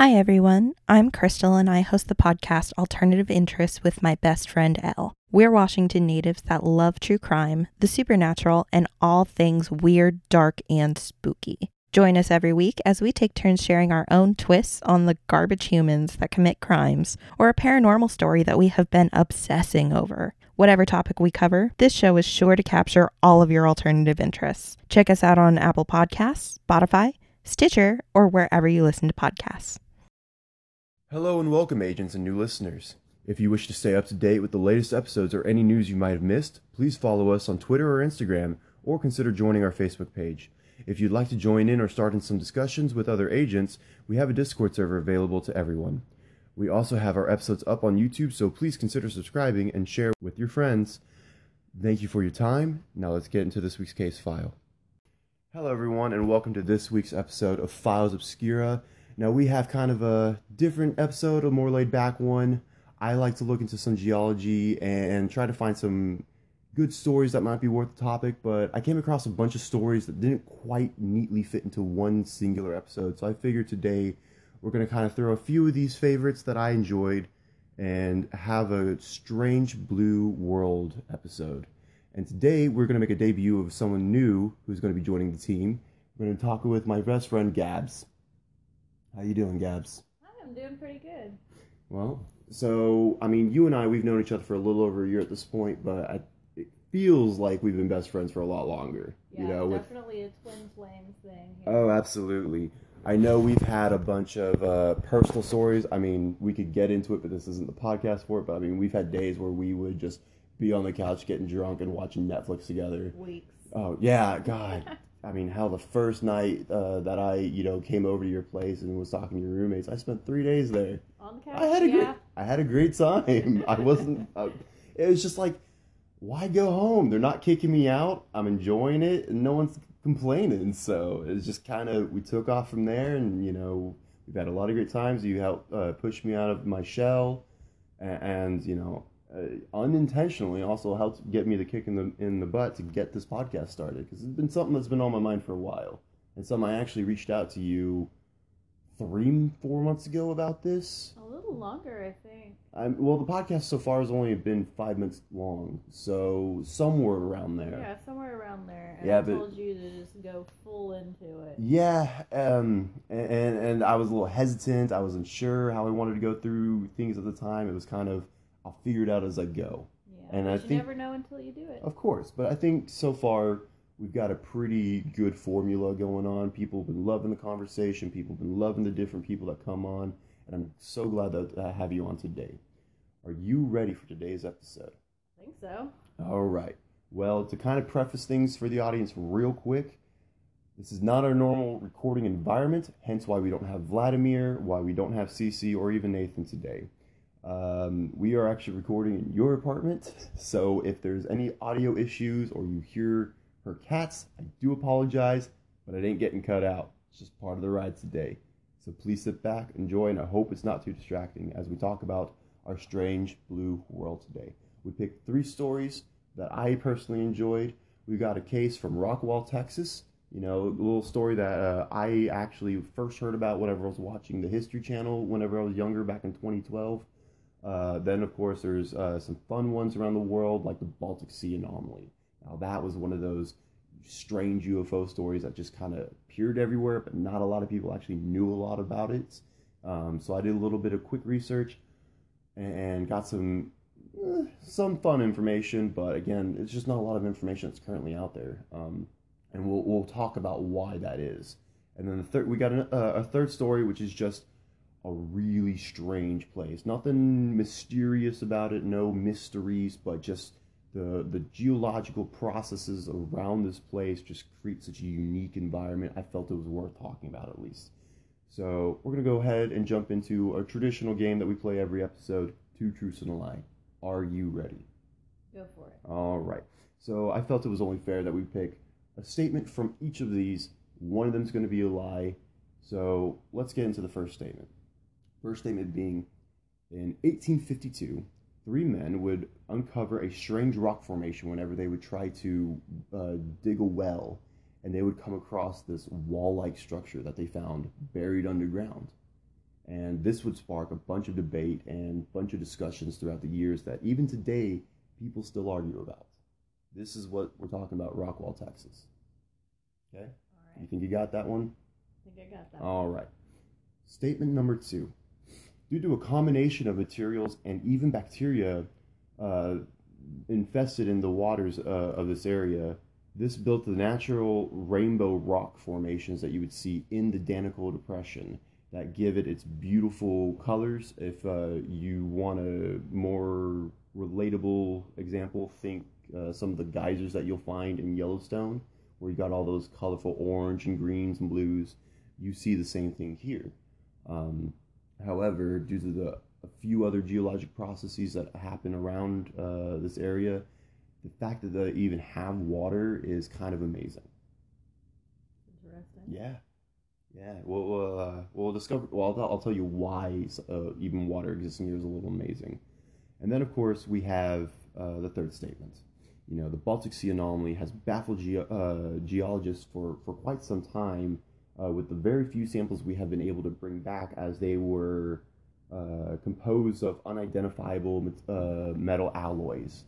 Hi, everyone. I'm Crystal, and I host the podcast Alternative Interests with my best friend, Elle. We're Washington natives that love true crime, the supernatural, and all things weird, dark, and spooky. Join us every week as we take turns sharing our own twists on the garbage humans that commit crimes or a paranormal story that we have been obsessing over. Whatever topic we cover, this show is sure to capture all of your alternative interests. Check us out on Apple Podcasts, Spotify, Stitcher, or wherever you listen to podcasts. Hello and welcome, agents and new listeners. If you wish to stay up to date with the latest episodes or any news you might have missed, please follow us on Twitter or Instagram, or consider joining our Facebook page. If you'd like to join in or start in some discussions with other agents, we have a Discord server available to everyone. We also have our episodes up on YouTube, so please consider subscribing and share with your friends. Thank you for your time. Now let's get into this week's case file. Hello, everyone, and welcome to this week's episode of Files Obscura. Now, we have kind of a different episode, a more laid back one. I like to look into some geology and try to find some good stories that might be worth the topic, but I came across a bunch of stories that didn't quite neatly fit into one singular episode. So I figured today we're going to kind of throw a few of these favorites that I enjoyed and have a strange blue world episode. And today we're going to make a debut of someone new who's going to be joining the team. We're going to talk with my best friend Gabs. How you doing, Gabs? I'm doing pretty good. Well, so I mean, you and I we've known each other for a little over a year at this point, but I, it feels like we've been best friends for a lot longer. Yeah, you know, with definitely a twin flames thing. Here. Oh, absolutely. I know we've had a bunch of uh, personal stories. I mean, we could get into it, but this isn't the podcast for it. But I mean, we've had days where we would just be on the couch getting drunk and watching Netflix together. Weeks. Oh yeah, God. I mean, how the first night uh, that I, you know, came over to your place and was talking to your roommates, I spent three days there. On the couch. I had a yeah. great, I had a great time. I wasn't. Uh, it was just like, why go home? They're not kicking me out. I'm enjoying it, and no one's complaining. So it's just kind of we took off from there, and you know, we've had a lot of great times. You helped uh, push me out of my shell, and, and you know, uh, unintentionally also helped get me the kick in the in the butt to get this podcast started because it's been something that's been on my mind for a while, and something I actually reached out to you three, four months ago about this. A little longer, I think. I'm, well, the podcast so far has only been five minutes long, so somewhere around there. Yeah, somewhere around there. And Yeah, I but- told you to just go full into it. Yeah, um, and, and and I was a little hesitant. I wasn't sure how I wanted to go through things at the time. It was kind of I'll figure it out as I go. Yeah. And I you think- never know until you do it. Of course, but I think so far we've got a pretty good formula going on. People have been loving the conversation. People have been loving the different people that come on, and I'm so glad that I have you on today. Are you ready for today's episode? I think so. All right. Well, to kind of preface things for the audience real quick, this is not our normal recording environment, hence why we don't have Vladimir, why we don't have CC, or even Nathan today. Um, we are actually recording in your apartment, so if there's any audio issues or you hear her cats, I do apologize, but I didn't getting cut out. It's just part of the ride today. So please sit back, enjoy, and I hope it's not too distracting as we talk about our strange blue world today. We picked three stories that I personally enjoyed. We got a case from Rockwall, Texas. You know, a little story that uh, I actually first heard about whenever I was watching the History Channel whenever I was younger back in 2012. Uh, then, of course, there's uh, some fun ones around the world like the Baltic Sea anomaly. Now, that was one of those strange UFO stories that just kind of appeared everywhere, but not a lot of people actually knew a lot about it. Um, so I did a little bit of quick research and got some eh, some fun information, but again, it's just not a lot of information that's currently out there. Um, and we'll we'll talk about why that is. And then the third, we got uh, a third story, which is just a really strange place. Nothing mysterious about it, no mysteries, but just the the geological processes around this place just create such a unique environment. I felt it was worth talking about at least. So we're gonna go ahead and jump into a traditional game that we play every episode: Two Truths and a Lie. Are you ready? Go for it. All right. So I felt it was only fair that we pick a statement from each of these. One of them is going to be a lie. So let's get into the first statement. First statement being in 1852, three men would uncover a strange rock formation whenever they would try to uh, dig a well, and they would come across this wall like structure that they found buried underground. And this would spark a bunch of debate and a bunch of discussions throughout the years that even today people still argue about. This is what we're talking about Rockwall, Texas. Okay? You think you got that one? I think I got that. All right. Statement number two. Due to a combination of materials and even bacteria uh, infested in the waters uh, of this area, this built the natural rainbow rock formations that you would see in the Danakil Depression that give it its beautiful colors. If uh, you want a more relatable example, think uh, some of the geysers that you'll find in Yellowstone, where you got all those colorful orange and greens and blues. You see the same thing here. Um, however, due to the a few other geologic processes that happen around uh, this area, the fact that they even have water is kind of amazing. Interesting. Yeah, yeah. We'll we'll, uh, we'll discover. Well, I'll, I'll tell you why uh, even water existing here is a little amazing. And then, of course, we have uh, the third statement. You know, the Baltic Sea anomaly has baffled ge- uh, geologists for, for quite some time uh, with the very few samples we have been able to bring back as they were uh, composed of unidentifiable uh, metal alloys.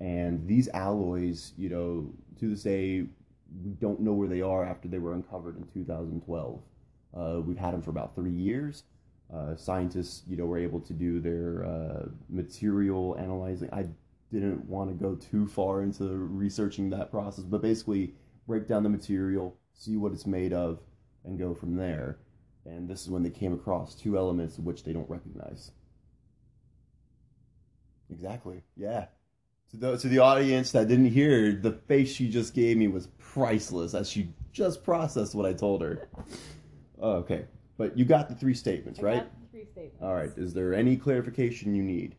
And these alloys, you know, to this day, we don't know where they are after they were uncovered in 2012. Uh, we've had them for about three years. Uh, scientists, you know, were able to do their uh, material analyzing. I didn't want to go too far into researching that process, but basically break down the material, see what it's made of, and go from there. And this is when they came across two elements which they don't recognize. Exactly. Yeah. To the, to the audience that didn't hear, the face she just gave me was priceless as she just processed what I told her. Oh, okay. But you got the three statements, I right? got the three statements. All right. Is there any clarification you need?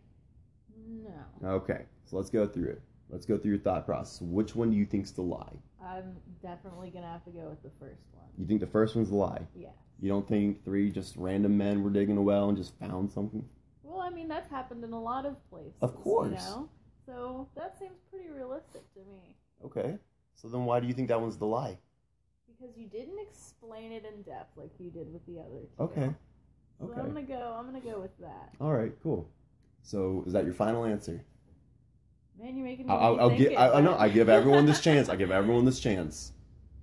No. Okay. So let's go through it. Let's go through your thought process. Which one do you think's the lie? I'm definitely gonna have to go with the first one. You think the first one's a lie? Yeah. You don't think three just random men were digging a well and just found something? Well, I mean that's happened in a lot of places. Of course. You know? So that seems pretty realistic to me. Okay. So then why do you think that one's the lie? Because you didn't explain it in depth like you did with the other two. Okay. So Okay. I'm gonna go. I'm gonna go with that. All right. Cool. So is that your final answer? Man, you're making me. I'll, I'll, give. it, I, I know. I give everyone this chance. I give everyone this chance.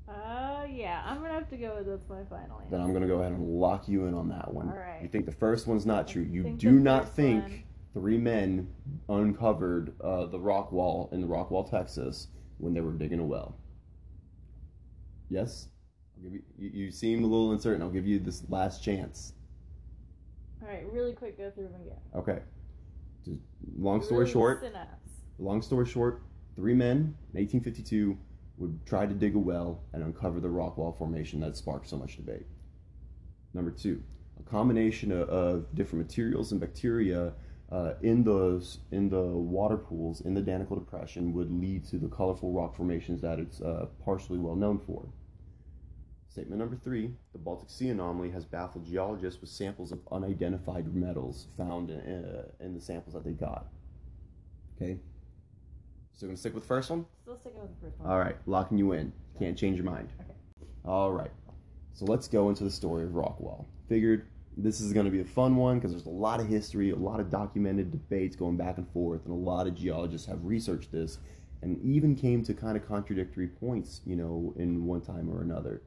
Uh, yeah. I'm gonna have to go with that's my final answer. Then I'm gonna go ahead and lock you in on that one. All right. You think the first one's not true? You do not think one- three men uncovered uh, the rock wall in the Rockwall, Texas, when they were digging a well. Yes. I'll give you, you. You seem a little uncertain. I'll give you this last chance. All right, really quick, go through them again. Okay. Just long story Really short. synapse. Long story short, three men in 1852 would try to dig a well and uncover the rock wall formation that sparked so much debate. Number two, a combination of, of different materials and bacteria uh, in those in the water pools in the Danakil Depression would lead to the colorful rock formations that it's uh, partially well known for. Statement number three: the Baltic Sea anomaly has baffled geologists with samples of unidentified metals found in, uh, in the samples that they got. Okay. Still gonna stick with the first one? Still sticking with the first one. All right, locking you in. Can't change your mind. Okay. All right. So let's go into the story of Rockwall. Figured this is going to be a fun one because there's a lot of history, a lot of documented debates going back and forth, and a lot of geologists have researched this and even came to kind of contradictory points, you know, in one time or another.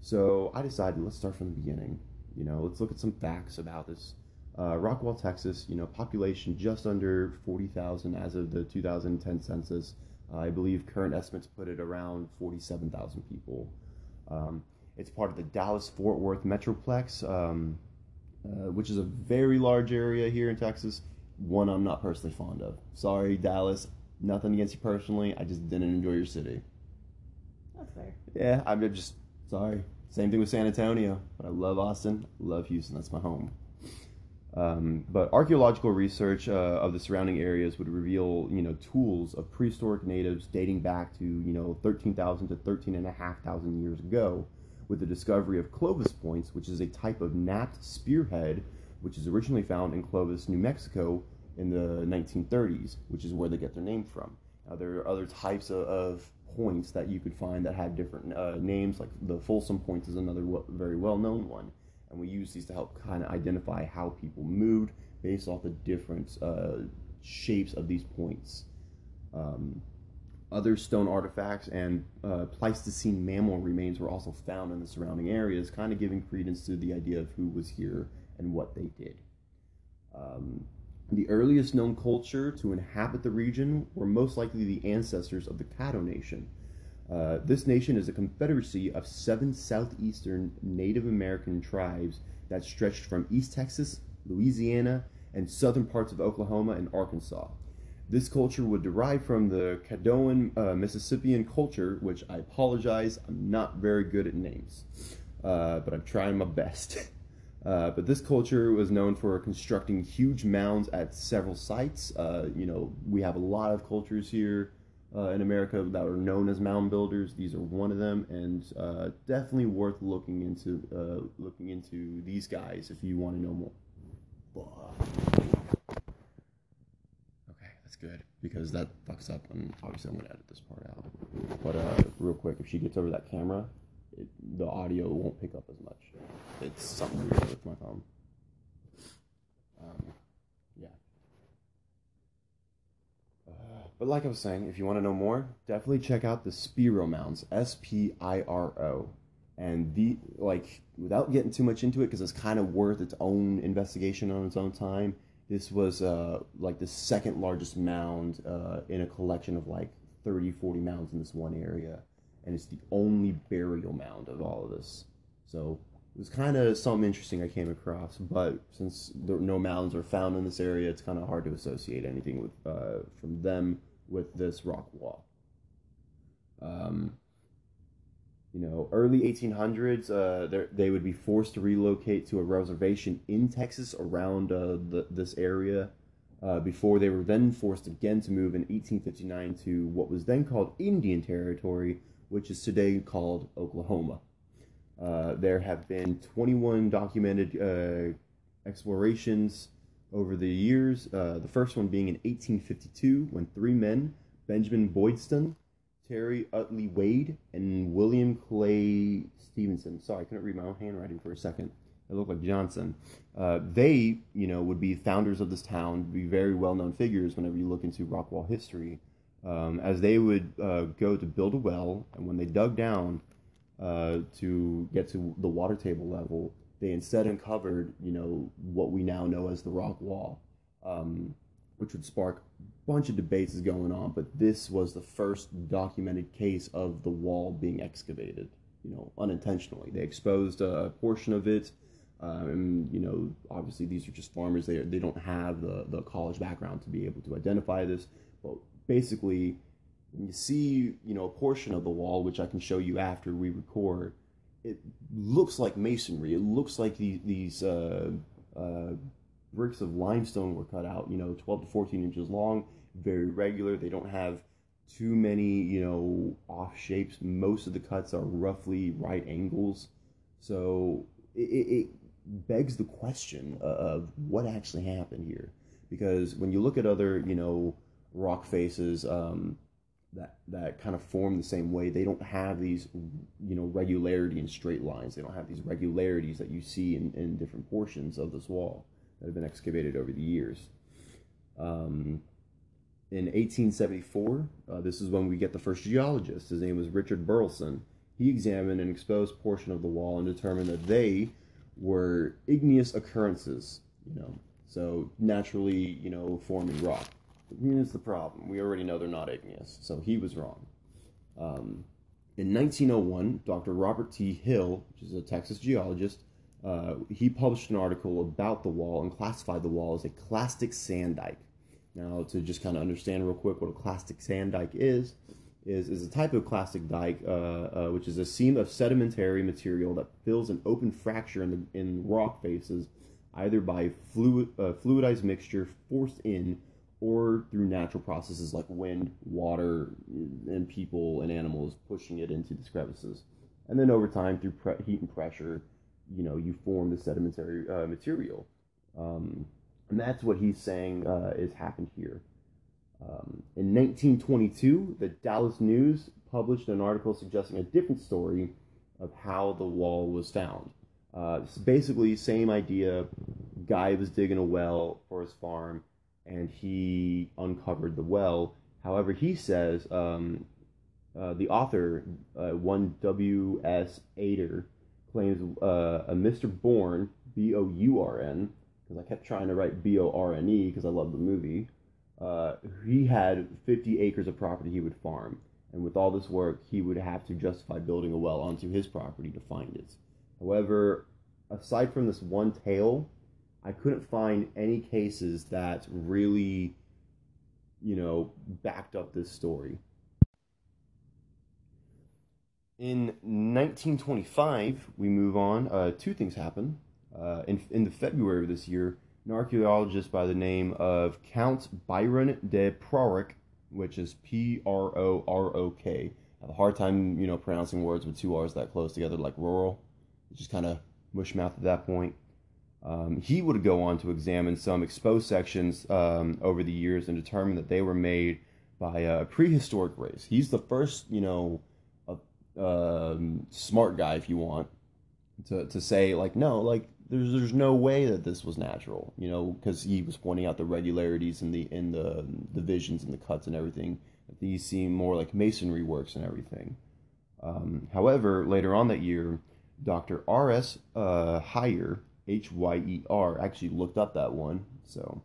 So I decided let's start from the beginning. You know, let's look at some facts about this. Uh, Rockwall, Texas, you know, population just under 40,000 as of the 2010 census. Uh, I believe current estimates put it around 47,000 people. Um, it's part of the Dallas Fort Worth Metroplex, um, uh, which is a very large area here in Texas. One I'm not personally fond of. Sorry, Dallas. Nothing against you personally. I just didn't enjoy your city. That's fair. Yeah, I'm just sorry. Same thing with San Antonio, but I love Austin, love Houston. That's my home. Um, but archaeological research uh, of the surrounding areas would reveal, you know, tools of prehistoric natives dating back to, you know, 13,000 to 13,500 years ago, with the discovery of Clovis points, which is a type of knapped spearhead, which is originally found in Clovis, New Mexico, in the 1930s, which is where they get their name from. Now, there are other types of, of points that you could find that have different uh, names, like the Folsom points is another w- very well known one. And we use these to help kind of identify how people moved based off the different uh, shapes of these points. Um, other stone artifacts and uh, Pleistocene mammal remains were also found in the surrounding areas, kind of giving credence to the idea of who was here and what they did. Um, the earliest known culture to inhabit the region were most likely the ancestors of the Caddo Nation. Uh, this nation is a confederacy of seven southeastern Native American tribes that stretched from East Texas, Louisiana, and southern parts of Oklahoma and Arkansas. This culture would derive from the Caddoan uh, Mississippian culture, which I apologize, I'm not very good at names, uh, but I'm trying my best. Uh, but this culture was known for constructing huge mounds at several sites. Uh, you know, we have a lot of cultures here uh, in America that are known as mound builders. These are one of them, and uh, definitely worth looking into. looking into these guys if you want to know more Okay, that's good because that fucks up, and obviously I'm gonna edit this part out. But uh, real quick, if she gets over that camera, it, the audio won't pick up as much. It's something weird with my phone. Um, yeah. Uh, but like I was saying, if you want to know more, definitely check out the Spiro Mounds, S P I R O. And the like, without getting too much into it, because it's kind of worth its own investigation on its own time this was uh, like the second largest mound uh, in a collection of like 30, 40 mounds in this one area. And it's the only burial mound of all of this. So it was kind of something interesting I came across. But since no mounds are found in this area, it's kind of hard to associate anything with uh, from them with this rock wall. Um, you know, early 1800s, uh, they would be forced to relocate to a reservation in Texas around uh, the, this area uh, before they were then forced again to move in 1859 to what was then called Indian Territory, which is today called Oklahoma. Uh, there have been 21 documented uh, explorations over the years, uh, the first one being in 1852 when three men, Benjamin Boydstun, Terry Utley Wade and William Clay Stevenson. Sorry, I couldn't read my own handwriting for a second. I look like Johnson. Uh, they, you know, would be founders of this town, be very well-known figures whenever you look into Rockwall history, um, as they would uh, go to build a well, and when they dug down uh, to get to the water table level, they instead uncovered, you know, what we now know as the rock wall. Um, which would spark a bunch of debates going on. But this was the first documented case of the wall being excavated, you know, unintentionally. They exposed a portion of it. Um, you know, obviously these are just farmers. They, they don't have the, the college background to be able to identify this. But basically, when you see, you know, a portion of the wall, which I can show you after we record, it looks like masonry. It looks like these, uh, uh, bricks of limestone were cut out, you know, 12 to 14 inches long, very regular. They don't have too many, you know, off shapes. Most of the cuts are roughly right angles. So it, it begs the question of what actually happened here. Because when you look at other, you know, rock faces um, that, that kind of form the same way, they don't have these, you know, regularity in straight lines. They don't have these regularities that you see in, in different portions of this wall that have been excavated over the years. Um, in 1874, uh, this is when we get the first geologist. His name was Richard Burleson. He examined an exposed portion of the wall and determined that they were igneous occurrences, you know, so naturally, you know, forming rock. Here's the problem. We already know they're not igneous, so he was wrong. Um, in 1901, Dr. Robert T. Hill, which is a Texas geologist, uh, he published an article about the wall and classified the wall as a clastic sand dike. Now, to just kind of understand real quick what a clastic sand dike is, is, is a type of clastic dike, uh, uh, which is a seam of sedimentary material that fills an open fracture in, the, in rock faces, either by fluid, uh, fluidized mixture forced in or through natural processes like wind, water, and people and animals pushing it into these crevices. And then over time, through pre- heat and pressure, you know you form the sedimentary uh, material, um, and that's what he's saying uh, happened here. Um, in 1922, the Dallas News published an article suggesting a different story of how the wall was found. Uh, basically same idea. Guy was digging a well for his farm, and he uncovered the well. However, he says um, uh, the author, uh, one W S Ader, claims uh, a Mr. Bourne, B O U R N, because I kept trying to write B O R N E because I love the movie. Uh, he had 50 acres of property he would farm, and with all this work, he would have to justify building a well onto his property to find it. However, aside from this one tale, I couldn't find any cases that really, you know, backed up this story. In 1925, we move on. Uh, two things happen. Uh, in, in the February of this year, an archaeologist by the name of Count Byron de Prorok, which is P R O R O K. I have a hard time, you know, pronouncing words with two R's that close together, like rural. It's just kind of mush mouth at that point. Um, he would go on to examine some exposed sections um, over the years and determine that they were made by a prehistoric race. He's the first, you know, um, smart guy, if you want, to, to say, like, no, like, there's there's no way that this was natural, you know, because he was pointing out the regularities in the in the divisions and the cuts and everything. These seem more like masonry works and everything. Um, however, later on that year, Dr. R.S. Uh, Hyer, H Y E R, actually looked up that one. So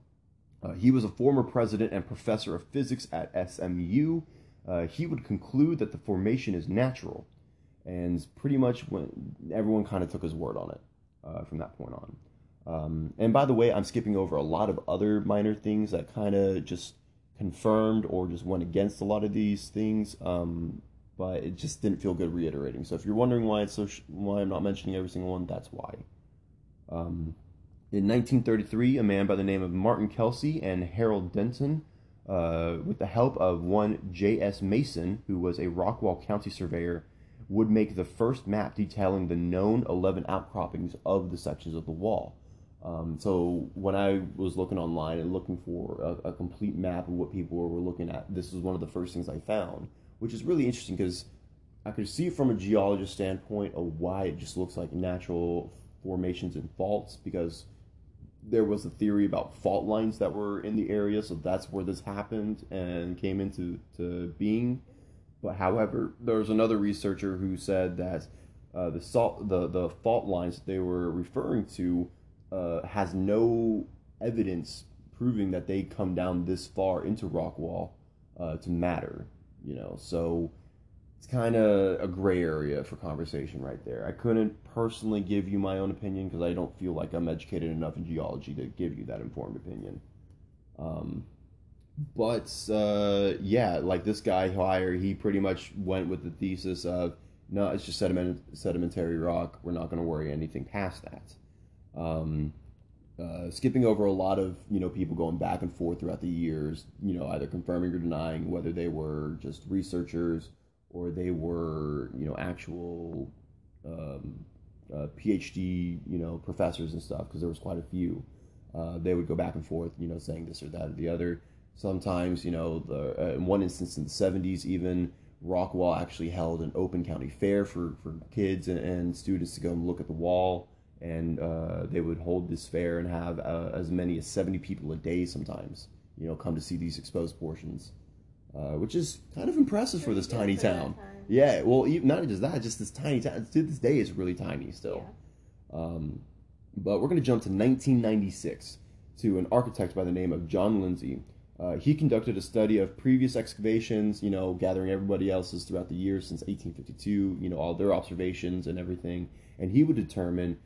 uh, he was a former president and professor of physics at SMU. Uh, he would conclude that the formation is natural, and pretty much when everyone kind of took his word on it uh, from that point on. Um, and by the way, I'm skipping over a lot of other minor things that kind of just confirmed or just went against a lot of these things. Um, but it just didn't feel good reiterating. So if you're wondering why it's so sh- why I'm not mentioning every single one, that's why. Um, in 1933, a man by the name of Martin Kelsey and Harold Denton, uh, with the help of one J.S. Mason, who was a Rockwall County surveyor, would make the first map detailing the known 11 outcroppings of the sections of the wall. Um, so when I was looking online and looking for a, a, complete map of what people were looking at, this was one of the first things I found, which is really interesting because I could see from a geologist standpoint of why it just looks like natural formations and faults because there was a theory about fault lines that were in the area, so that's where this happened and came into to being. But however, there was another researcher who said that uh, the salt, the the fault lines they were referring to uh, has no evidence proving that they come down this far into Rockwall uh, to matter. You know, so it's kind of a gray area for conversation right there. I couldn't personally give you my own opinion because I don't feel like I'm educated enough in geology to give you that informed opinion. Um, but uh, yeah, like this guy Hyer, he pretty much went with the thesis of no, it's just sediment, sedimentary rock. We're not going to worry anything past that. Um, uh, skipping over a lot of you know people going back and forth throughout the years, you know either confirming or denying whether they were just researchers or they were you know actual um, uh, PhD you know professors and stuff because there was quite a few. Uh, they would go back and forth, you know, saying this or that or the other. Sometimes, you know, the, uh, in one instance in the 70s, even Rockwall actually held an open county fair for, for kids and, and students to go and look at the wall. And uh, they would hold this fair and have uh, as many as 70 people a day sometimes, you know, come to see these exposed portions, uh, which is kind of impressive for this tiny town. Yeah, well, even, not just that, just this tiny town. To this day, it's really tiny still. Yeah. Um, but we're going to jump to 1996 to an architect by the name of John Lindsay uh, he conducted a study of previous excavations, you know, gathering everybody else's throughout the years since 1852, you know, all their observations and everything. And he would determine,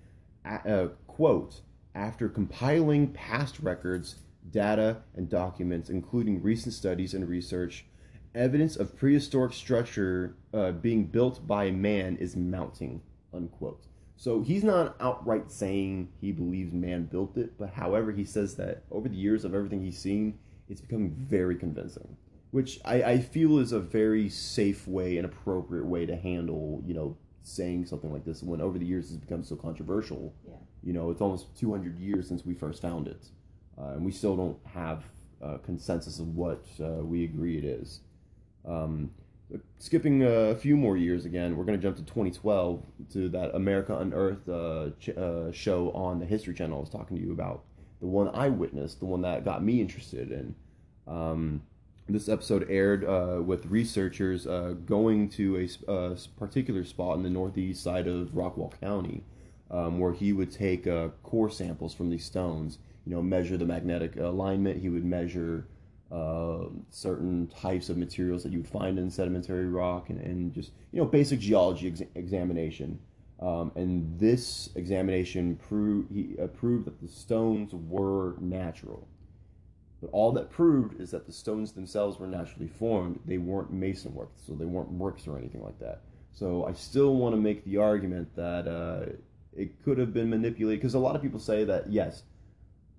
uh, quote, after compiling past records, data, and documents, including recent studies and research, evidence of prehistoric structure uh, being built by man is mounting, unquote. So he's not outright saying he believes man built it, but however, he says that over the years of everything he's seen, it's becoming very convincing, which I, I feel is a very safe way and appropriate way to handle, you know, saying something like this when over the years it's become so controversial. Yeah. You know, it's almost 200 years since we first found it, uh, and we still don't have a consensus of what uh, we agree it is. Um, skipping a few more years again, we're going to jump to 2012 to that America Unearthed uh, ch- uh, show on the History Channel I was talking to you about. The one I witnessed, the one that got me interested in. Um, this episode aired uh, with researchers uh, going to a, a particular spot in the northeast side of Rockwall County, um, where he would take uh, core samples from these stones. You know, measure the magnetic alignment. He would measure uh, certain types of materials that you would find in sedimentary rock, and, and just you know basic geology ex- examination. Um, and this examination proved he uh, proved that the stones were natural. But all that proved is that the stones themselves were naturally formed. They weren't mason work, so they weren't bricks or anything like that. So I still want to make the argument that uh, it could have been manipulated because a lot of people say that yes,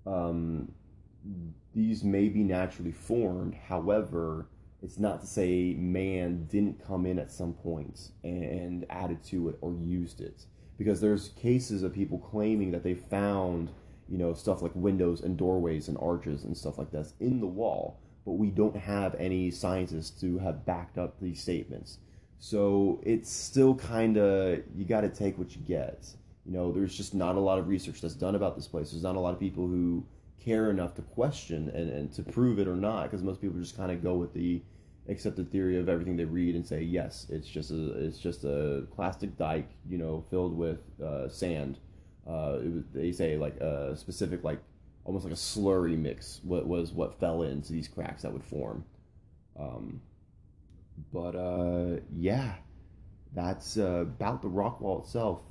um, these may be naturally formed. However, it's not to say man didn't come in at some point and added to it or used it. Because there's cases of people claiming that they found, you know, stuff like windows and doorways and arches and stuff like that in the wall, but we don't have any scientists to have backed up these statements. So it's still kind of, you got to take what you get. You know, there's just not a lot of research that's done about this place. There's not a lot of people who care enough to question and, and to prove it or not because most people just kind of go with the accepted theory of everything they read and say yes it's just a it's just a clastic dike you know filled with uh, sand. Uh, they say like a specific like almost like a slurry mix what was what fell into these cracks that would form. Um, but uh, yeah that's uh, about the rock wall itself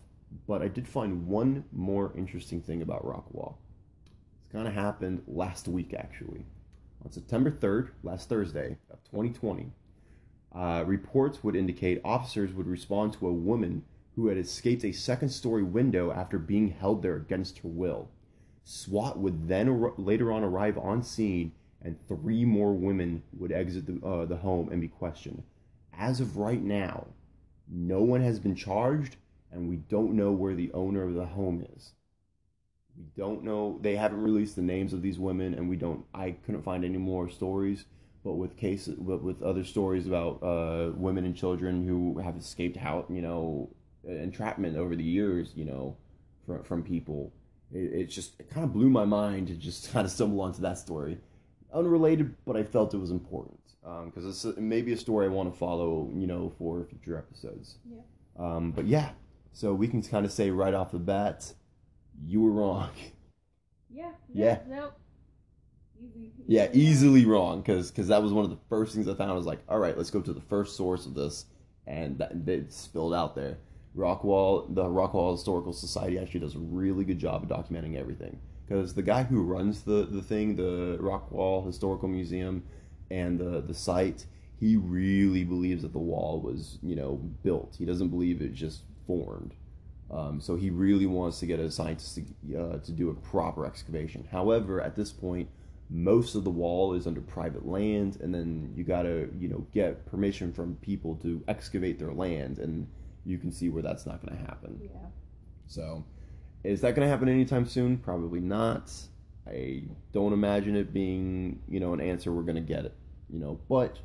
but i did find one more interesting thing about rock wall kind of happened last week, actually. On September 3rd, last Thursday of 2020, uh, reports would indicate officers would respond to a woman who had escaped a second story window after being held there against her will. SWAT would then ar- later on arrive on scene, and three more women would exit the, uh, the home and be questioned. As of right now, no one has been charged, and we don't know where the owner of the home is. We don't know. They haven't released the names of these women, and we don't. I couldn't find any more stories. But with cases, but with other stories about uh, women and children who have escaped how you know entrapment over the years, you know, from from people, it, it just it kind of blew my mind to just kind of stumble onto that story. Unrelated, but I felt it was important because it's maybe a story I want to follow, you know, for future episodes. Yeah. Um, but yeah, so we can kind of say right off the bat, you were wrong. Yeah. Yeah. No. Easy. Yeah, easily wrong because that was one of the first things I found. I was like, all right, let's go to the first source of this, and that it spilled out there. Rockwall, the Rockwall Historical Society actually does a really good job of documenting everything because the guy who runs the the thing, the Rockwall Historical Museum, and the the site, he really believes that the wall was you know built. He doesn't believe it just formed. Um, so he really wants to get a scientist to, uh, to do a proper excavation. However, at this point, most of the wall is under private land, and then you gotta you know get permission from people to excavate their land, and you can see where that's not gonna happen. Yeah. So, is that gonna happen anytime soon? Probably not. I don't imagine it being you know an answer we're gonna get it. You know, but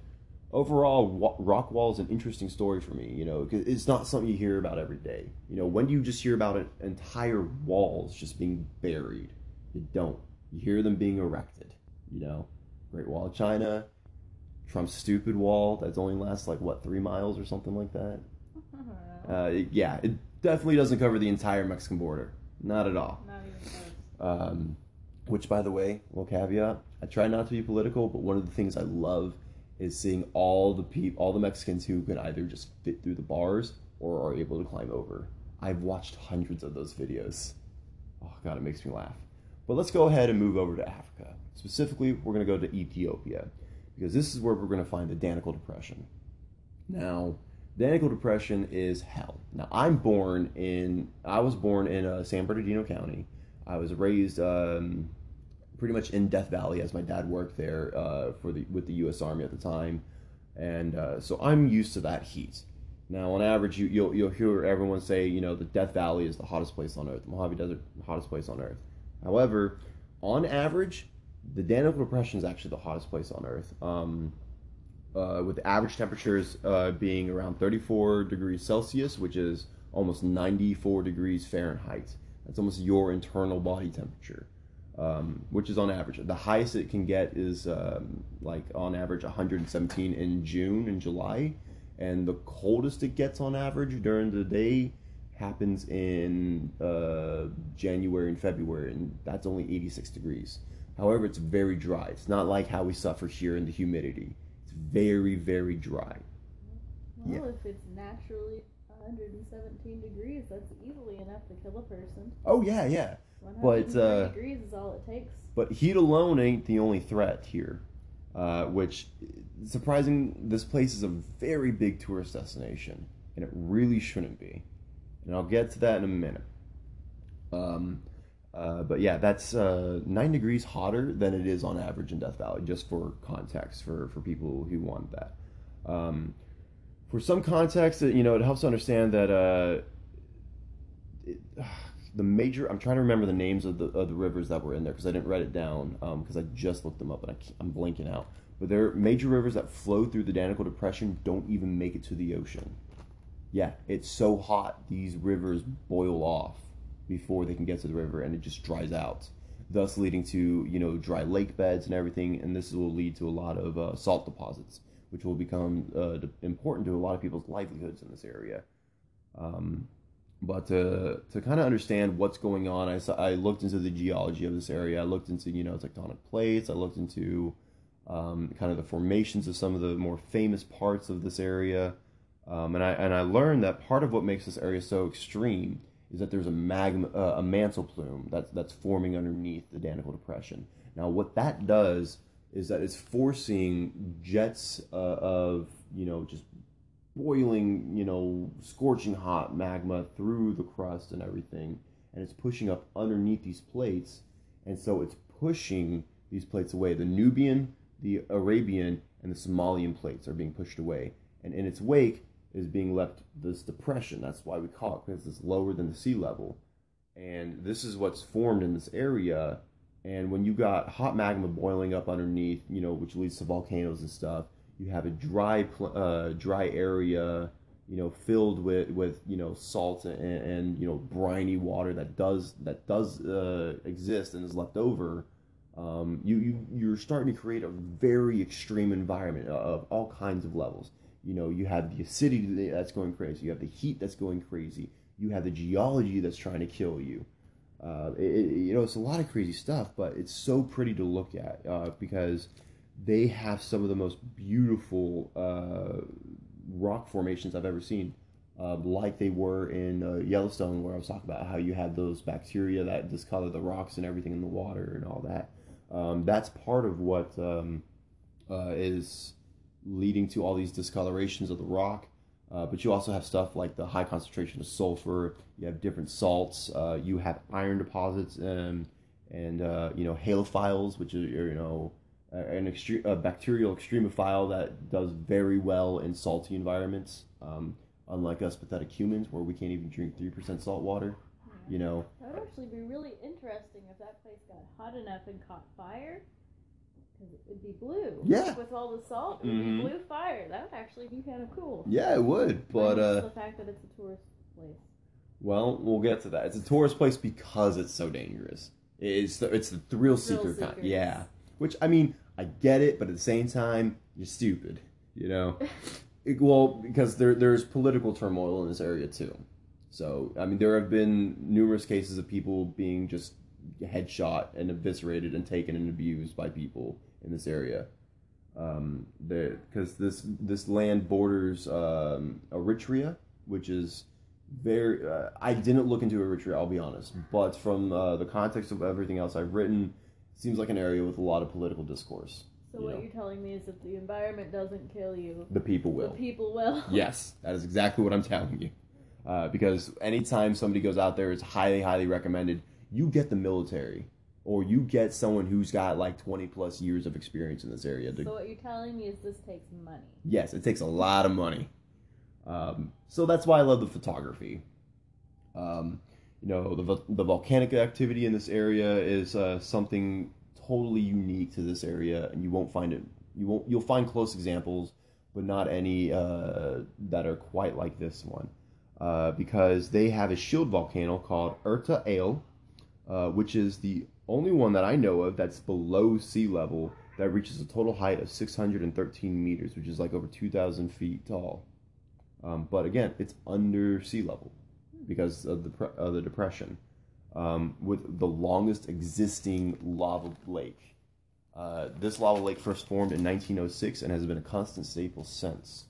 overall, Wa- Rockwall is an interesting story for me. You know, it's not something you hear about every day. You know, when do you just hear about an entire walls just being buried? You don't. You hear them being erected. You know, Great Wall of China, Trump's stupid wall that's only lasts like what three miles or something like that. I don't know. Uh, it- yeah, it definitely doesn't cover the entire Mexican border. Not at all. Not even close. Um, which, by the way, little caveat: I try not to be political, but one of the things I love is seeing all the peop- all the Mexicans who can either just fit through the bars or are able to climb over. I've watched hundreds of those videos. Oh god, it makes me laugh. But let's go ahead and move over to Africa. Specifically, we're going to go to Ethiopia because this is where we're going to find the Danakil Depression. Now, Danakil Depression is hell. Now, I'm born in, I was born in uh, San Bernardino County. I was raised um, pretty much in Death Valley as my dad worked there uh, for the with the U.S. Army at the time, and uh, so I'm used to that heat. Now, on average, you, you'll you'll hear everyone say, you know, the Death Valley is the hottest place on earth, the Mojave Desert, the hottest place on earth. However, on average, the Danakil Depression is actually the hottest place on earth. Um, uh, with average temperatures uh, being around 34 degrees Celsius, which is almost 94 degrees Fahrenheit. That's almost your internal body temperature, um, which is on average. The highest it can get is um, like on average 117 in June and July, and the coldest it gets on average during the day happens in uh, January and February, and that's only 86 degrees. However, it's very dry. It's not like how we suffer here in the humidity. It's very, very dry. Well, Yeah. if it's naturally 117 degrees, that's easily enough to kill a person. Oh yeah, yeah. 130 uh, degrees is all it takes. But heat alone ain't the only threat here. Uh, which, surprising, this place is a very big tourist destination, and it really shouldn't be. And I'll get to that in a minute. Um, uh, but yeah, that's uh, nine degrees hotter than it is on average in Death Valley, just for context, for, for people who want that. Um, for some context, you know, it helps to understand that uh, it, the major. I'm trying to remember the names of the of the rivers that were in there because I didn't write it down because I just looked them up and I i'm blanking out. But there are major rivers that flow through the Danakil Depression don't even make it to the ocean. Yeah, it's so hot these rivers boil off before they can get to the river and it just dries out, thus leading to you know dry lake beds and everything. And this will lead to a lot of uh, salt deposits, which will become uh, important to a lot of people's livelihoods in this area. Um, but to to kind of understand what's going on, I I looked into the geology of this area. I looked into you know tectonic plates. I looked into um, kind of the formations of some of the more famous parts of this area, um, and I and I learned that part of what makes this area so extreme is that there's a magma uh, a mantle plume that's that's forming underneath the Danakil Depression. Now, what that does is that it's forcing jets uh, of you know just boiling, you know, scorching hot magma through the crust and everything, and it's pushing up underneath these plates, and so it's pushing these plates away. The Nubian, the Arabian, and the Somalian plates are being pushed away, and in its wake is being left this depression. That's why we call it because it's lower than the sea level, and this is what's formed in this area. And when you got hot magma boiling up underneath, you know, which leads to volcanoes and stuff, you have a dry uh, dry area you know filled with with you know salt and, and you know briny water that does that does uh, exist and is left over um, you, you you're starting to create a very extreme environment of all kinds of levels. You know you have the acidity that's going crazy you have the heat that's going crazy you have the geology that's trying to kill you. Uh, it, it- you know it's a lot of crazy stuff but it's so pretty to look at uh, because they have some of the most beautiful uh, rock formations I've ever seen, uh, like they were in uh, Yellowstone, where I was talking about how you had those bacteria that discolor the rocks and everything in the water and all that. Um, that's part of what um, uh, is leading to all these discolorations of the rock. Uh, but you also have stuff like the high concentration of sulfur. You have different salts. Uh, you have iron deposits and and uh, you know halophiles, which is you know an extre- a bacterial extremophile that does very well in salty environments. Um, unlike us pathetic humans, where we can't even drink three percent salt water. You know, That would actually be really interesting if that place got hot enough and caught fire. Because it would be blue. Yeah. With all the salt, it would Mhm. be blue fire. That would actually be kind of cool. yeah, it would, but uh, the fact that it's a tourist place. well, we'll get to that. It's a tourist place because it's so dangerous. It's the, it's the thrill seeker kind. Yeah, which I mean, I get it, but at the same time, you're stupid. You know, It- well, because there there's political turmoil in this area too. So I mean, there have been numerous cases of people being just headshot and eviscerated and taken and abused by people in this area. Um, because this this land borders um, Eritrea, which is very. Uh, I didn't look into Eritrea, I'll be honest, but from uh, the context of everything else I've written, it seems like an area with a lot of political discourse. So You what know. you're telling me is if the environment doesn't kill you, The people will. the people will. Yes, that is exactly what I'm telling you. Uh, because anytime somebody goes out there, it's highly, highly recommended you get the military or you get someone who's got like 20 plus years of experience in this area. To, So what you're telling me is this takes money. yes, it takes a lot of money. Um, so that's why I love the photography. Um, you know, the, the volcanic activity in this area is uh, something totally unique to this area, and you won't find it. You won't. You'll find close examples, but not any uh, that are quite like this one. Uh, because they have a shield volcano called Erta Ale, uh, which is the only one that I know of that's below sea level that reaches a total height of 613 meters, which is like over 2,000 feet tall. Um, but again, it's under sea level because of the of the depression, um, with the longest existing lava lake. Uh, this lava lake first formed in 1906 and has been a constant staple since.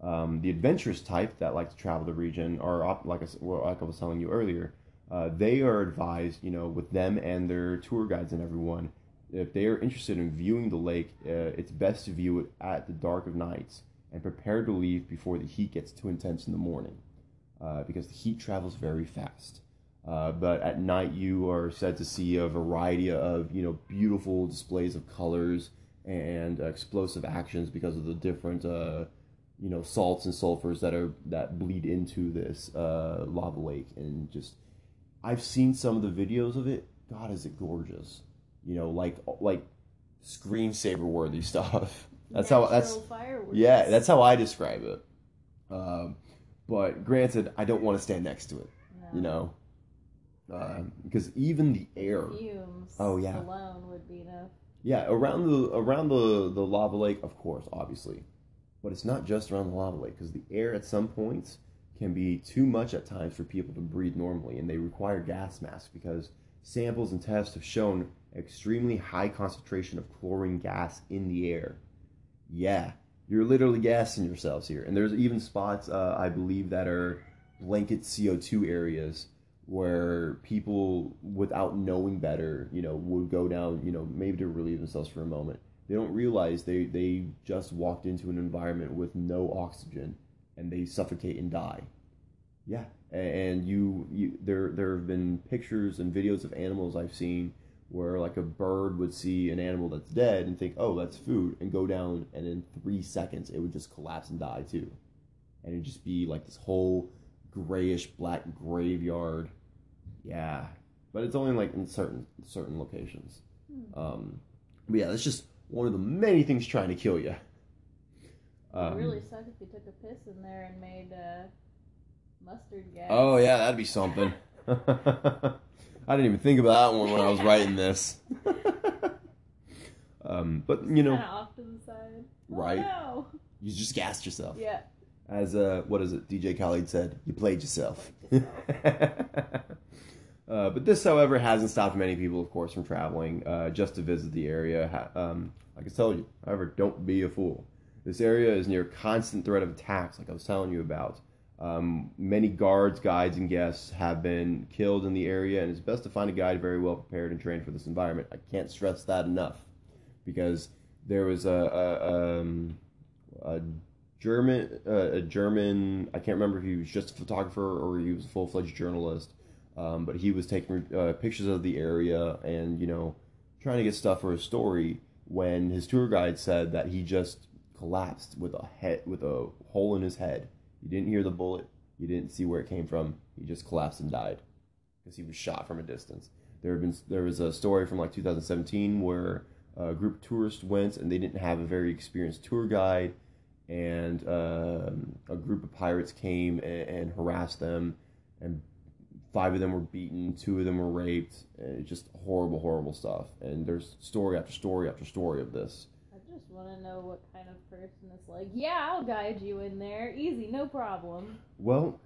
Um, the adventurous type that like to travel the region are like I, like I was telling you earlier. Uh, they are advised, you know, with them and their tour guides and everyone, if they are interested in viewing the lake, uh, it's best to view it at the dark of nights and prepare to leave before the heat gets too intense in the morning, uh, because the heat travels very fast. Uh, but at night, you are said to see a variety of you know beautiful displays of colors and explosive actions because of the different uh, you know salts and sulfurs that are that bleed into this uh, lava lake and just I've seen some of the videos of it. God, is it gorgeous? You know, like like screensaver worthy stuff. That's how that's fireworks. yeah, that's how I describe it. Um, but granted, I don't want to stand next to it. You know, uh, because even the air, fumes. Oh, yeah. alone would be enough. yeah, around the around the the lava lake, of course, obviously, but it's not just around the lava lake because the air at some points can be too much at times for people to breathe normally, and they require gas masks because samples and tests have shown extremely high concentration of chlorine gas in the air. Yeah, you're literally gassing yourselves here, and there's even spots uh, I believe that are blanket CO2 areas where people, without knowing better, you know, would go down, you know, maybe to relieve themselves for a moment. They don't realize they they just walked into an environment with no oxygen, and they suffocate and die. Yeah, and you you there there have been pictures and videos of animals I've seen where like a bird would see an animal that's dead and think, oh, that's food, and go down, and in three seconds it would just collapse and die too, and it'd just be like this whole grayish black graveyard. Yeah, but it's only like in certain certain locations. Um, but yeah, that's just one of the many things trying to kill you. it Um, would really suck if you took a piss in there and made uh, mustard gas. Oh yeah, that'd be something. I didn't even think about that one when I was writing this. um, but you know, off to the side. Right. Oh, you just gassed yourself. Yeah. As uh, what is it? DJ Khaled said, "You played yourself." uh, but this, however, hasn't stopped many people, of course, from traveling uh, just to visit the area. Um, like I told you, however, don't be a fool. This area is near constant threat of attacks, like I was telling you about. Um, many guards, guides, and guests have been killed in the area, and it's best to find a guide very well prepared and trained for this environment. I can't stress that enough, because there was a, a, um, a German, uh, a German. I can't remember if he was just a photographer or he was a full fledged journalist, um, but he was taking uh, pictures of the area and you know trying to get stuff for his story. When his tour guide said that he just collapsed with a head with a hole in his head. You didn't hear the bullet. You didn't see where it came from. He just collapsed and died because he was shot from a distance. There have been there was a story from like 2017 where a group of tourists went and they didn't have a very experienced tour guide, and um, a group of pirates came and, and harassed them, and five of them were beaten, two of them were raped, and it's just horrible, horrible stuff. And there's story after story after story of this. Want to know what kind of person is like, yeah, I'll guide you in there. Easy, no problem. Well,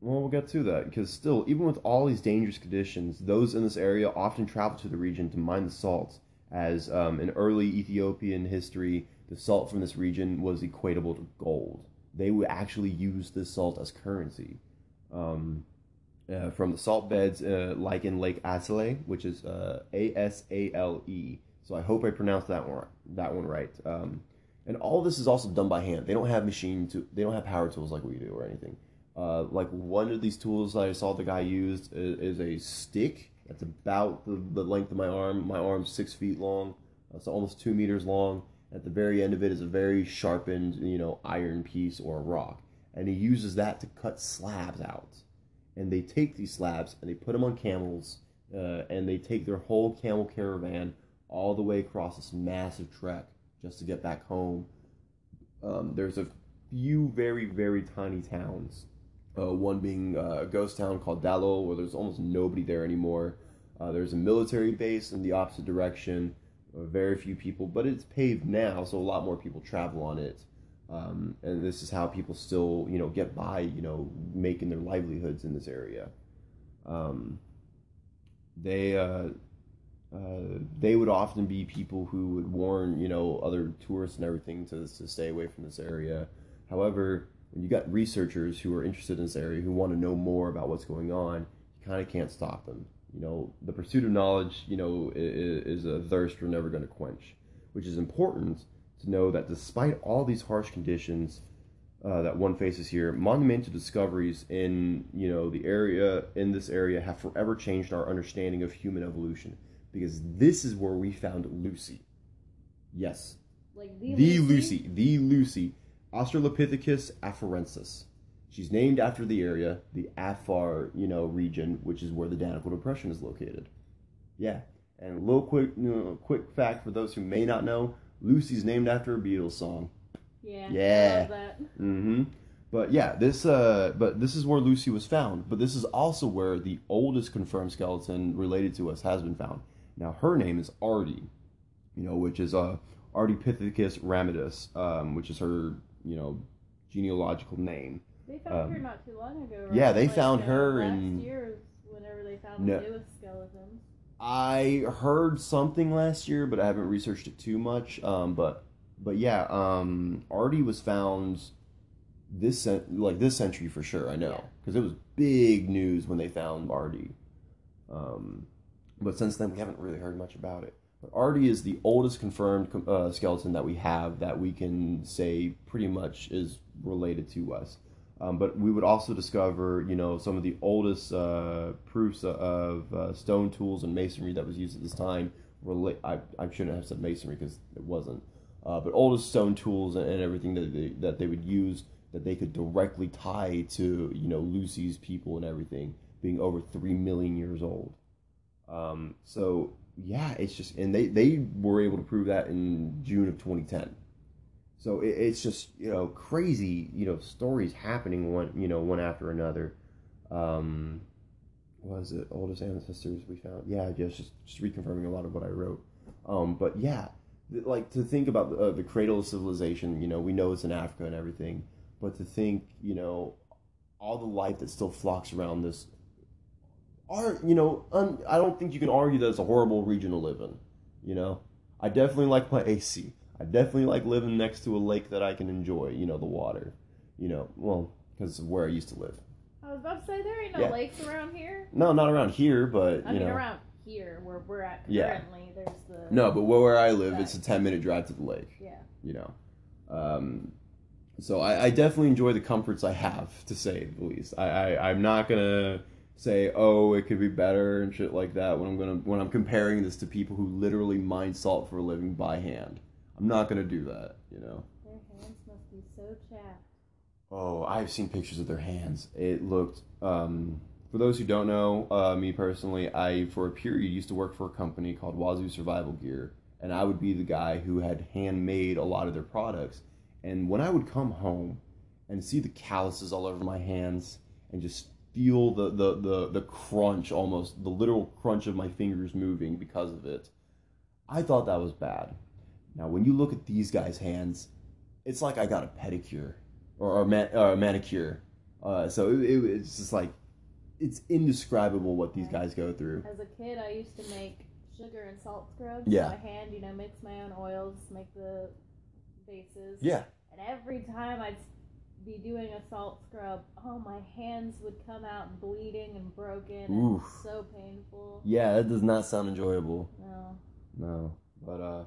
well, we'll get to that because still, even with all these dangerous conditions, those in this area often travel to the region to mine the salt. As um, in early Ethiopian history, the salt from this region was equatable to gold. They would actually use this salt as currency. Um, uh, from the salt beds, uh, like in Lake Asale, which is uh, A S A L E. So I hope I pronounced that one that one right. Um, and all this is also done by hand. They don't have machine to. They don't have power tools like we do or anything. Uh, like one of these tools that I saw the guy used is, is a stick that's about the, the length of my arm. My arm's six feet long, uh, so almost two meters long. At the very end of it is a very sharpened, you know, iron piece or a rock, and he uses that to cut slabs out. And they take these slabs and they put them on camels, uh, and they take their whole camel caravan all the way across this massive trek just to get back home Um, there's a few very very tiny towns. Uh, one being uh, a ghost town called Dallol, where there's almost nobody there anymore. Uh, there's a military base in the opposite direction. Uh, very few people, but it's paved now, so a lot more people travel on it. Um, and this is how people still, you know, get by, you know, making their livelihoods in this area. Um, they uh, they would often be people who would warn, you know, other tourists and everything to, to stay away from this area. However, when you got researchers who are interested in this area who want to know more about what's going on, you kind of can't stop them. You know, the pursuit of knowledge, you know, is, is a thirst we're never going to quench, which is important to know that despite all these harsh conditions uh, that one faces here, monumental discoveries in you know the area in this area have forever changed our understanding of human evolution because this is where we found Lucy. Yes, Like the, the Lucy? Lucy, the Lucy, Australopithecus afarensis. She's named after the area, the Afar, you know, region, which is where the Danakil Depression is located. Yeah, and a little quick, you know, quick fact for those who may not know: Lucy's named after a Beatles song. Yeah. Yeah. I love that. Mm-hmm. But yeah, this uh, but this is where Lucy was found. But this is also where the oldest confirmed skeleton related to us has been found. Now her name is Ardi, you know, which is uh, Ardipithecus ramidus, um, which is her, you know, genealogical name. They found her Um, not too long ago. Right? yeah, they Like, found uh, her last in- year whenever they found No. the newest skeletons. I heard something last year, but I haven't researched it too much. Um, but but yeah, um, Ardi was found this like this century for sure. I know Yeah. because it was big news when they found Ardi. Um, but since then we haven't really heard much about it. But Ardi is the oldest confirmed uh, skeleton that we have that we can say pretty much is related to us. Um, but we would also discover, you know, some of the oldest uh, proofs of uh, stone tools and masonry that was used at this time. I, I shouldn't have said masonry because it wasn't. Uh, but oldest stone tools and, and everything that they, that they would use that they could directly tie to, you know, Lucy's people and everything being over three million years old. Um, so yeah, it's just, and they they were able to prove that in June of 2010. So it, it's just you know crazy you know stories happening one you know one after another. Um, was it oldest ancestors we found? Yeah, just just, reconfirming a lot of what I wrote. Um, but yeah, th- like to think about uh, the cradle of civilization. You know, we know it's in Africa and everything, but to think you know all the life that still flocks around this. Are you know? Un, I don't think you can argue that it's a horrible region to live in. You know, I definitely like my AC. I definitely like living next to a lake that I can enjoy, you know, the water. You know, well, because of where I used to live. I was about to say there ain't no Yeah. lakes around here. No, not around here, but, I you mean, know. around here where we're at Yeah. currently, there's the No, but where I live, it's a 10 minute drive to the lake, yeah. you know. Um, so I, I definitely enjoy the comforts I have, to say the least. I, I, I'm not going to say, oh, it could be better and shit like that when I'm gonna when I'm comparing this to people who literally mine salt for a living by hand. I'm not gonna do that, you know. Their hands must be so chapped. Oh, I've seen pictures of their hands. It looked. Um, for those who don't know, uh, me personally, I for a period used to work for a company called Wazoo Survival Gear, and I would be the guy who had handmade a lot of their products. And when I would come home and see the calluses all over my hands and just feel the the the, the crunch, almost the literal crunch of my fingers moving because of it, I thought that was bad. Now, when you look at these guys' hands, it's like I got a pedicure or, or, man, or a manicure. Uh, so it, it, it's just like it's indescribable what these guys go through. As a kid, I used to make sugar and salt scrubs Yeah. by hand. You know, mix my own oils, make the bases. Yeah, And every time I'd be doing a salt scrub, oh, my hands would come out bleeding and broken. and so painful. yeah, that does not sound enjoyable. No. No, but uh,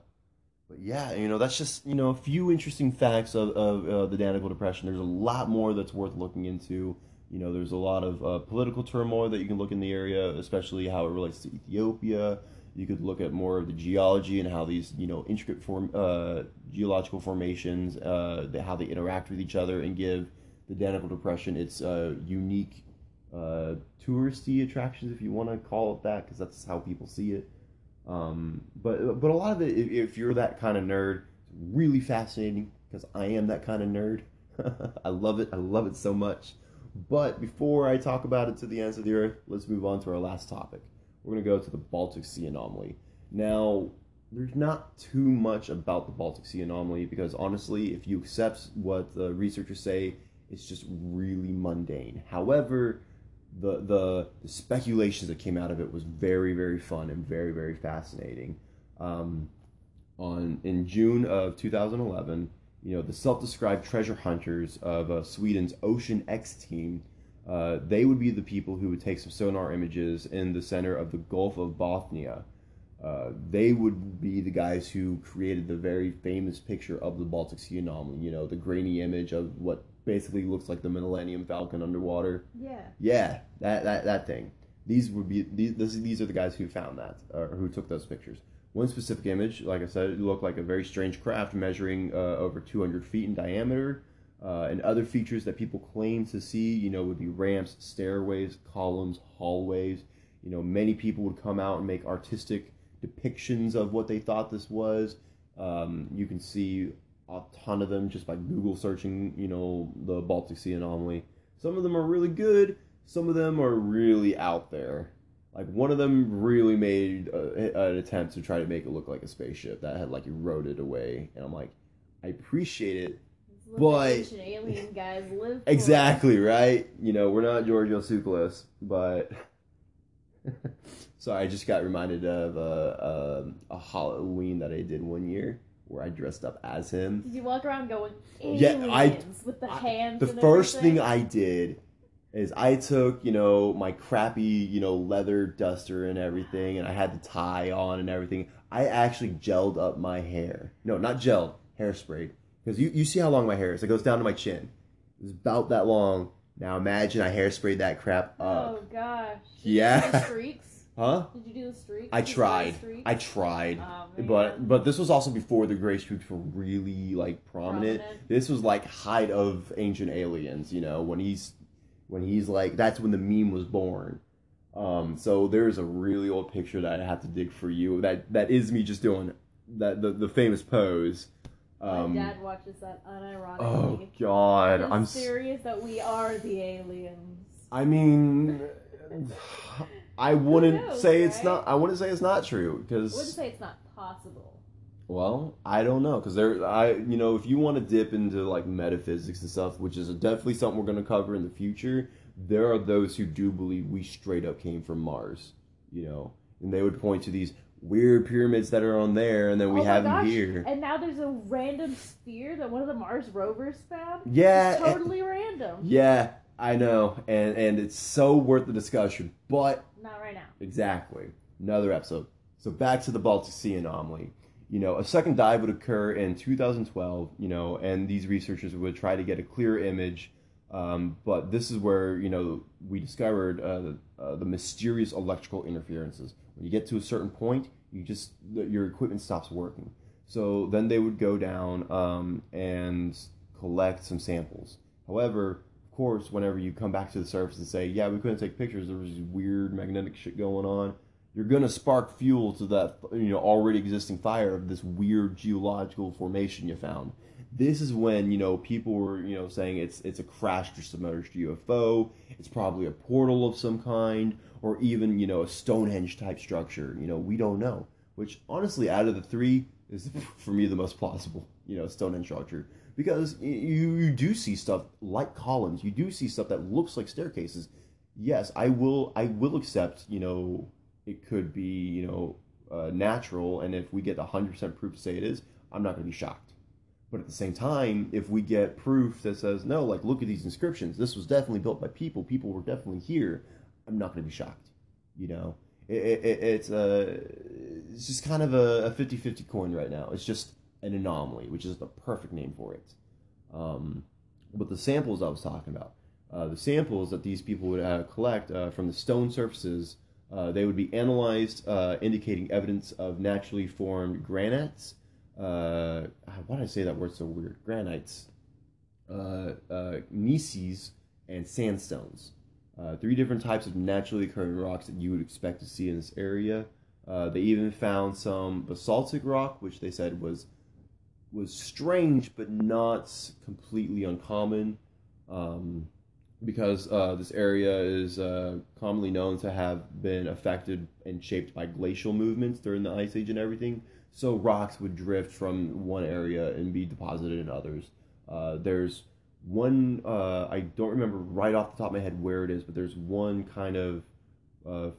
but yeah, you know that's just you know a few interesting facts of of uh, the Danakil Depression. There's a lot more that's worth looking into. You know, there's a lot of uh, political turmoil that you can look in the area, especially how it relates to Ethiopia. You could look at more of the geology and how these, you know, intricate form, uh, geological formations, uh, the, how they interact with each other and give the Danakil Depression its uh, unique uh, touristy attractions, if you want to call it that, because that's how people see it. Um, but but a lot of it, if, if you're that kind of nerd, it's really fascinating, because I am that kind of nerd. I love it. I love it so much. But before I talk about it to the ends of the earth, let's move on to our last topic. We're going to go to the Baltic Sea anomaly. Now, there's not too much about the Baltic Sea anomaly because honestly, if you accept what the researchers say, it's just really mundane. However, the, the the speculations that came out of it was very very fun and very very fascinating. Um, on in June of 2011, you know the self-described treasure hunters of uh, Sweden's Ocean X team, uh, they would be the people who would take some sonar images in the center of the Gulf of Bothnia. Uh, they would be the guys who created the very famous picture of the Baltic Sea anomaly. You know, the grainy image of what basically looks like the Millennium Falcon underwater. Yeah. Yeah, that that, that thing. These would be these these are the guys who found that or who took those pictures. One specific image, like I said, it looked like a very strange craft measuring uh, over 200 feet in diameter. Uh, and other features that people claim to see, you know, would be ramps, stairways, columns, hallways. You know, many people would come out and make artistic depictions of what they thought this was. Um, you can see a ton of them just by Google searching, you know, the Baltic Sea anomaly. Some of them are really good. Some of them are really out there. Like one of them really made a, an attempt to try to make it look like a spaceship that had like eroded away, and I'm like, I appreciate it. But- alien guys live for. Exactly right. You know, we're not Giorgio Tsoukalos, but so I just got reminded of a, a a Halloween that I did one year where I dressed up as him. Did you walk around going aliens Yeah, I- with the I- hands? The first everything? thing I did is I took, you know, my crappy, you know, leather duster and everything, and I had the tie on and everything. I actually gelled up my hair. No, not gelled, hairsprayed. Because you, you see how long my hair is. It goes down to my chin. It's about that long. Now imagine I hairsprayed that crap up. Oh gosh. Did Yeah. You do the streaks? Huh? Did you do the streaks? I Did you do the tried. streaks? I tried. Oh. But but this was also before the gray streaks were really like prominent. Prominent. This was like height of ancient aliens, you know, when he's when he's like that's when the meme was born. Um, so there's a really old picture that I have to dig for you. That that is me just doing that the, the famous pose. Um, My dad watches that unironically. oh God, I'm. serious that we are the aliens. I mean, I wouldn't knows, say it's right? not. I wouldn't say it's not true I wouldn't say it's not possible. Well, I don't know because there, I you know, if you want to dip into like metaphysics and stuff, which is definitely something we're going to cover in the future, there are those who do believe we straight up came from Mars, you know, and they would point to these weird pyramids that are on there, and then we oh have my them here. And now there's a random sphere that one of the Mars rovers found. Yeah, It's totally random. Yeah, I know, and and it's so worth the discussion, but Not right now. Exactly. Another episode. So back to the Baltic Sea anomaly. You know, a second dive would occur in 2012, you know, and these researchers would try to get a clear image. Um, but this is where, you know, we discovered uh, uh, the mysterious electrical interferences. When you get to a certain point, you just, your equipment stops working. So then they would go down um, and collect some samples. However, of course, whenever you come back to the surface and say, yeah, we couldn't take pictures, there was weird magnetic shit going on, you're to spark fuel to that, you know, already existing fire of this weird geological formation you found. This is when, you know, people were, you know, saying it's it's a crashed or submerged UFO, it's probably a portal of some kind, or even, you know, a Stonehenge type structure. You know, we don't know. Which honestly, out of the three, is for me the most plausible, you know, Stonehenge structure because you you do see stuff like columns. You do see stuff that looks like staircases. Yes, I will I will accept. You know, it could be you know uh, natural, and if we get hundred percent proof to say it is, I'm not going to be shocked. But at the same time, if we get proof that says no, like look at these inscriptions, this was definitely built by people. People were definitely here. I'm not going to be shocked. You know, it, it, it- it's a it's just kind of a, a 50-50 coin right now. It's just an anomaly, which is the perfect name for it. Um, but the samples I was talking about, uh, the samples that these people would uh, collect uh, from the stone surfaces, uh, they would be analyzed, uh, indicating evidence of naturally formed granites. Uh, why did I say that word so weird? Granites, uh, uh, gneisses, and sandstones. Uh, three different types of naturally occurring rocks that you would expect to see in this area. Uh, they even found some basaltic rock, which they said was was strange, but not completely uncommon. Um, because uh, this area is uh, commonly known to have been affected and shaped by glacial movements during the ice age and everything. So rocks would drift from one area and be deposited in others. Uh, there's one uh, I don't remember right off the top of my head where it is, but there's one kind of uh,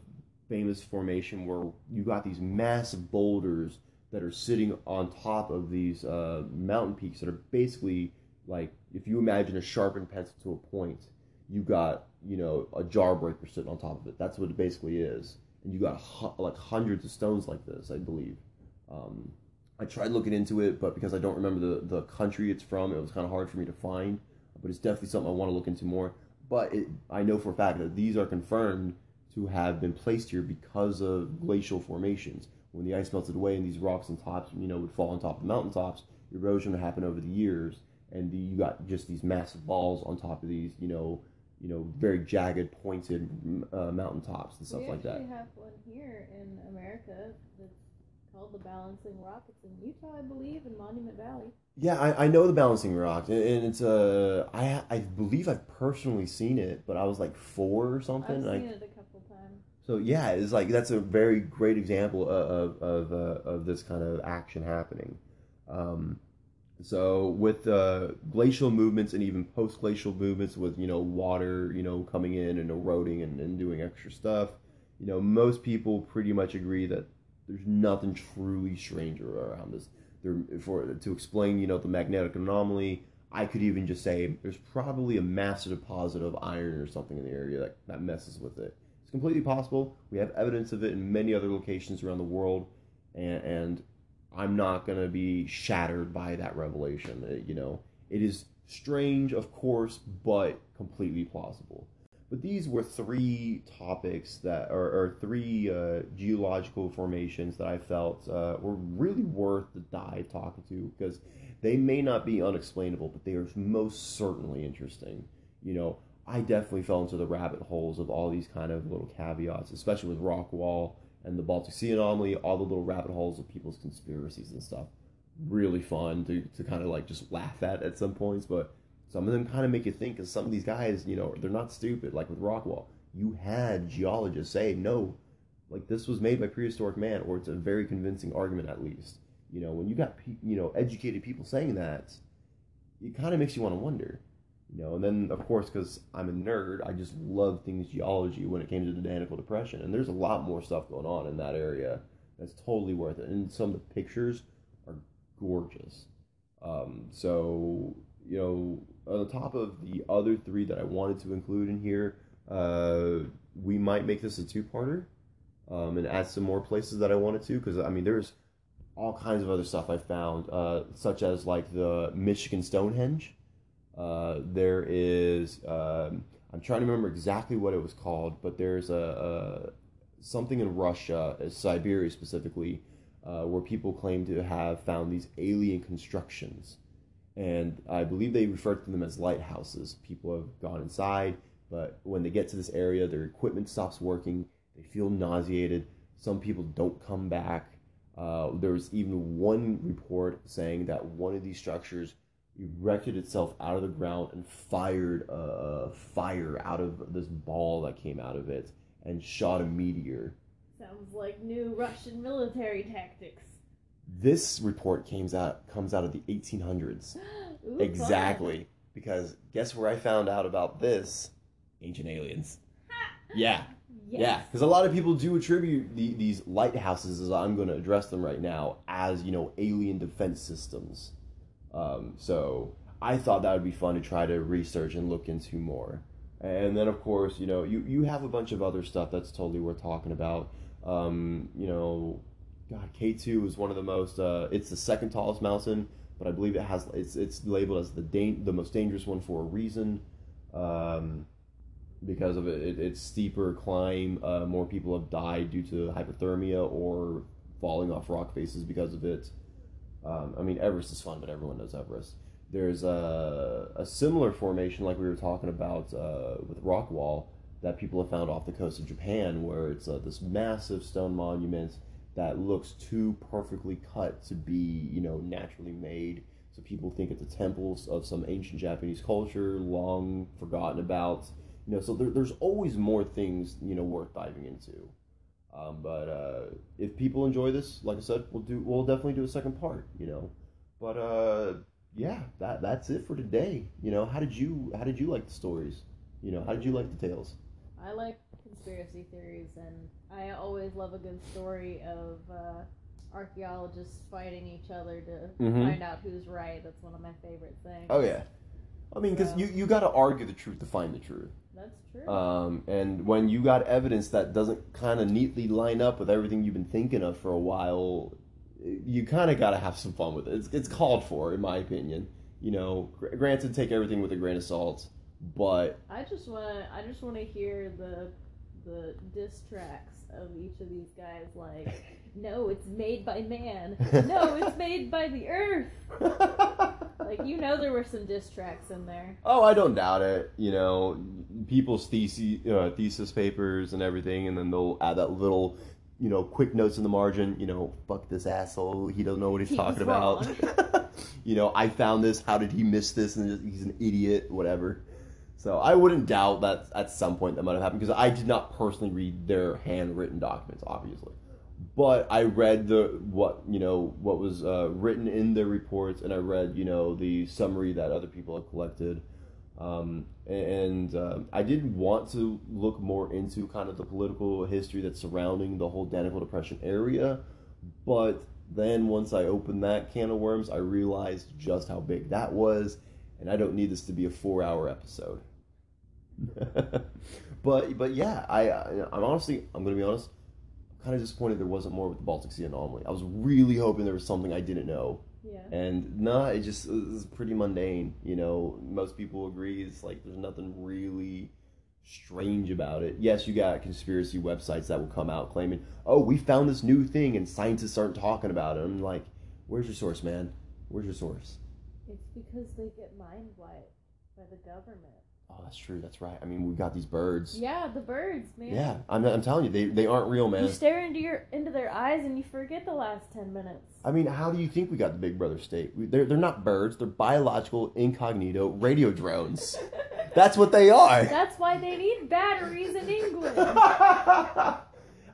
famous formation where you got these massive boulders that are sitting on top of these uh, mountain peaks that are basically like if you imagine a sharpened pencil to a point, you got you know a jar breaker sitting on top of it. That's what it basically is, and you got like hundreds of stones like this, I believe. Um, I tried looking into it, but because I don't remember the, the country it's from, it was kind of hard for me to find. But it's definitely something I want to look into more. But it, I know for a fact that these are confirmed to have been placed here because of glacial formations. When the ice melted away and these rocks and tops, you know, would fall on top of the mountaintops, erosion would happen over the years, and the, you got just these massive balls on top of these, you know, you know, very jagged, pointed uh, mountaintops and stuff we like that. actually have one here in America that's called the Balancing Rock. It's in Utah, I believe, in Monument Valley. Yeah, I, I know the Balancing Rock, and it's uh, I I believe I've personally seen it, but I was like four or something. I've and I- seen it a couple times. So yeah, it's like that's a very great example of of uh, of this kind of action happening. Um, so with uh, glacial movements and even post glacial movements, with you know water you know coming in and eroding and, and doing extra stuff, you know most people pretty much agree that there's nothing truly stranger around this. There for to explain you know the magnetic anomaly. I could even just say there's probably a massive deposit of iron or something in the area that, that messes with it it's completely possible. We have evidence of it in many other locations around the world, and, and I'm not going to be shattered by that revelation. Uh, you know, it is strange, of course, but completely plausible. But these were three topics that, or, or three uh, geological formations that I felt uh, were really worth the dive talking to because they may not be unexplainable, but they are most certainly interesting. You know, I definitely fell into the rabbit holes of all these kind of little caveats, especially with Rockwall and the Baltic Sea anomaly, all the little rabbit holes of people's conspiracies and stuff. Really fun to, to kind of like just laugh at at some points, but some of them kind of make you think because some of these guys, you know, they're not stupid. Like with Rockwall, you had geologists say, no, like this was made by prehistoric man, or it's a very convincing argument at least. You know, when you got, you know, educated people saying that, it kind of makes you want to wonder you know and then of course because i'm a nerd i just love things geology when it came to the Danakil depression and there's a lot more stuff going on in that area that's totally worth it and some of the pictures are gorgeous um, so you know on top of the other three that i wanted to include in here uh, we might make this a two-parter um, and add some more places that i wanted to because i mean there's all kinds of other stuff i found uh, such as like the michigan stonehenge. Uh, there is um, I'm trying to remember exactly what it was called, but there's a, a something in Russia, uh, Siberia specifically, uh, where people claim to have found these alien constructions, and I believe they refer to them as lighthouses. People have gone inside, but when they get to this area, their equipment stops working. They feel nauseated. Some people don't come back. Uh, there was even one report saying that one of these structures erected itself out of the ground and fired a fire out of this ball that came out of it and shot a meteor. Sounds like new Russian military tactics. This report comes out comes out of the 1800s. Ooh, exactly. Because guess where I found out about this? Ancient aliens. Yeah. Yes. Yeah, because a lot of people do attribute the, these lighthouses, as I'm going to address them right now, as you know, alien defense systems. Um, so I thought that would be fun to try to research and look into more. And then, of course, you know, you, you have a bunch of other stuff that's totally worth talking about. Um, you know, God, K two is one of the most. Uh, it's the second tallest mountain, but I believe it has. It's it's labeled as the dan- the most dangerous one for a reason. Um, because of it, it it's steeper climb. Uh, more people have died due to hypothermia or falling off rock faces because of it. Um, I mean, Everest is fun, but everyone knows Everest. There's a, a similar formation, like we were talking about uh, with Rockwall, that people have found off the coast of Japan, where it's uh, this massive stone monument that looks too perfectly cut to be, you know, naturally made. So people think it's a temple of some ancient Japanese culture, long forgotten about. You know, so there, there's always more things you know worth diving into. Um, but uh, if people enjoy this, like I said, we'll do we'll definitely do a second part. You know, but uh, yeah, that that's it for today. You know, how did you how did you like the stories? You know, how did you like the tales? I like conspiracy theories, and I always love a good story of uh, archaeologists fighting each other to Mhm. find out who's right. That's one of my favorite things. Oh yeah, I mean, because So- you you got to argue the truth to find the truth. That's true. Um, and when you got evidence that doesn't kind of neatly line up with everything you've been thinking of for a while, you kind of got to have some fun with it. It's, it's called for, in my opinion. You know, granted, take everything with a grain of salt, but I just wanna I just wanna hear the the diss tracks of each of these guys like no it's made by man no it's made by the earth like you know there were some diss tracks in there oh, I don't doubt it. You know, people's thesis, uh, thesis papers and everything, and then they'll add that little. You know, quick notes in the margin. You know, fuck this asshole. He doesn't know what he's He talking about. you know, I found this. How did he miss this? And he's an idiot. Whatever. So I wouldn't doubt that at some point that might have happened because I did not personally read their handwritten documents, obviously, but I read the what you know what was uh, written in their reports, and I read you know the summary that other people have collected, um, and um, I did want to look more into kind of the political history that's surrounding the whole Danakil Depression area, but then once I opened that can of worms, I realized just how big that was, and I don't need this to be a four-hour episode. but but yeah, I I- I'm honestly I'm gonna be honest, I'm kind of disappointed there wasn't more with the Baltic Sea anomaly. I was really hoping there was something I didn't know, yeah and no, it just is pretty mundane. You know, most people agree it's like there's nothing really strange about it. Yes, you got conspiracy websites that will come out claiming, "Oh, we found this new thing and scientists aren't talking about it." I'm like, "Where's your source, man? Where's your source?" it's because they get mind wiped by the government Oh, that's true. That's right. I mean, we've got these birds. yeah the birds man Yeah, I'm, I'm telling you, they, they aren't real, man. you stare into your into their eyes and you forget the last 10 minutes I mean, how do you think we got the Big Brother state? We- They're, they're not birds, they're biological, incognito radio drones. That's what they are. that's why they need batteries in england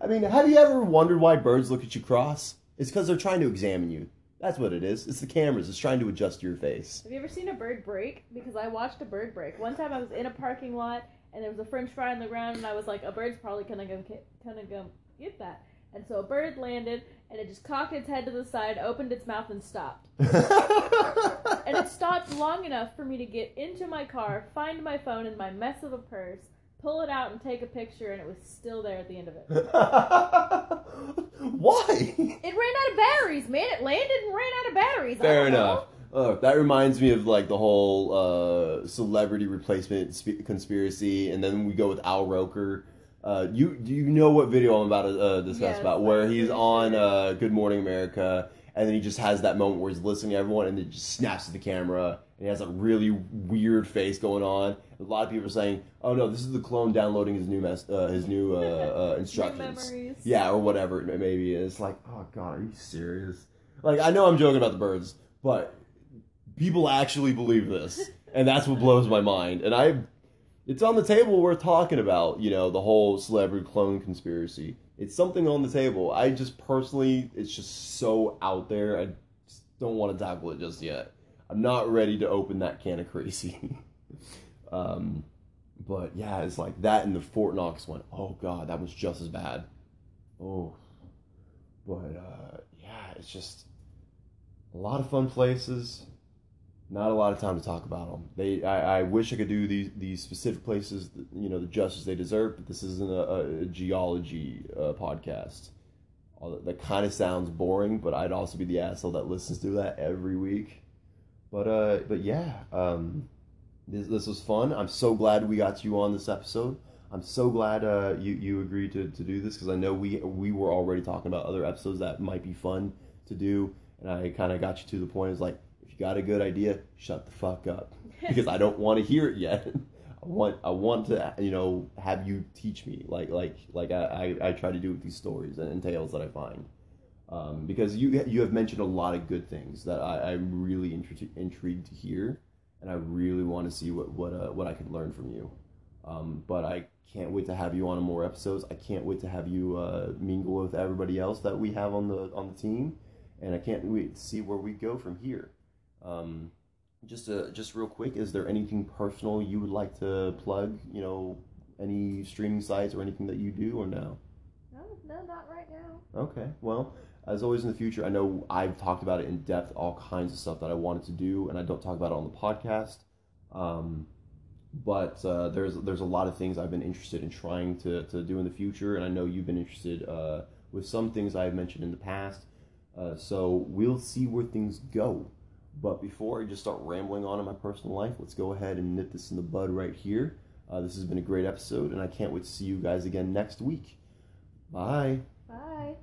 I mean, have you ever wondered why birds look at you cross? It's because they're trying to examine you. That's what it is. It's the cameras. It's trying to adjust your face. Have you ever seen a bird break? Because I watched a bird break. One time I was in a parking lot and there was a french fry on the ground and I was like, a bird's probably gonna go gonna go get that. And so a bird landed and it just cocked its head to the side, opened its mouth and stopped. And it stopped long enough for me to get into my car, find my phone in my mess of a purse, pull it out and take a picture and it was still there at the end of it. Why? It ran out of batteries, man. It landed and ran out of batteries. Fair enough. Oh, that reminds me of like the whole uh, celebrity replacement sp- conspiracy, and then we go with Al Roker. Uh, you do you know what video I'm about to uh, discuss Yes, about? Where he's on uh, Good Morning America, and then he just has that moment where he's listening to everyone, and then just snaps at the camera, and he has a really weird face going on. A lot of people are saying, "Oh no, this is the clone downloading his new mess, uh, his new uh, uh, New instructions." memories. Yeah, or whatever it may be. It's like, oh god, are you serious? Like, I know I'm joking about the birds, but people actually believe this, and that's what blows my mind. And I, it's on the table worth talking about. You know, the whole celebrity clone conspiracy. It's something on the table. I just personally, it's just so out there. I just don't want to tackle it just yet. I'm not ready to open that can of crazy. um, but yeah, it's like that and the Fort Knox one. Oh god, that was just as bad. Oh, but uh, yeah, it's just a lot of fun places. Not a lot of time to talk about them. They, I, I wish I could do these these specific places, you know, the justice they deserve. But this isn't a, a geology uh, podcast. That kind of sounds boring, but I'd also be the asshole that listens to that every week. But uh, but yeah, um, this this was fun. I'm so glad we got you on this episode. I'm so glad uh, you you agreed to, to do this because I know we we were already talking about other episodes that might be fun to do, and I kind of got you to the point. It's like if you got a good idea, shut the fuck up because I don't want to hear it yet. I want I want to you know have you teach me like like like I, I, I try to do with these stories and, and tales that I find. Um, because you you have mentioned a lot of good things that I, I'm really intri- intrigued to hear, and I really want to see what what uh, what I can learn from you. Um, but I can't wait to have you on more episodes. I can't wait to have you uh, mingle with everybody else that we have on the on the team, and I can't wait to see where we go from here. Um, just uh, just real quick, is there anything personal you would like to plug? You know, any streaming sites or anything that you do, or no? No, no, not right now. Okay. Well, as always in the future, I know I've talked about it in depth, all kinds of stuff that I wanted to do, and I don't talk about it on the podcast. Um, but uh, there's there's a lot of things I've been interested in trying to, to do in the future, and I know you've been interested uh, with some things I've mentioned in the past. Uh, so we'll see where things go. But before I just start rambling on in my personal life, let's go ahead and nip this in the bud right here. Uh, this has been a great episode, and I can't wait to see you guys again next week. Bye. Bye.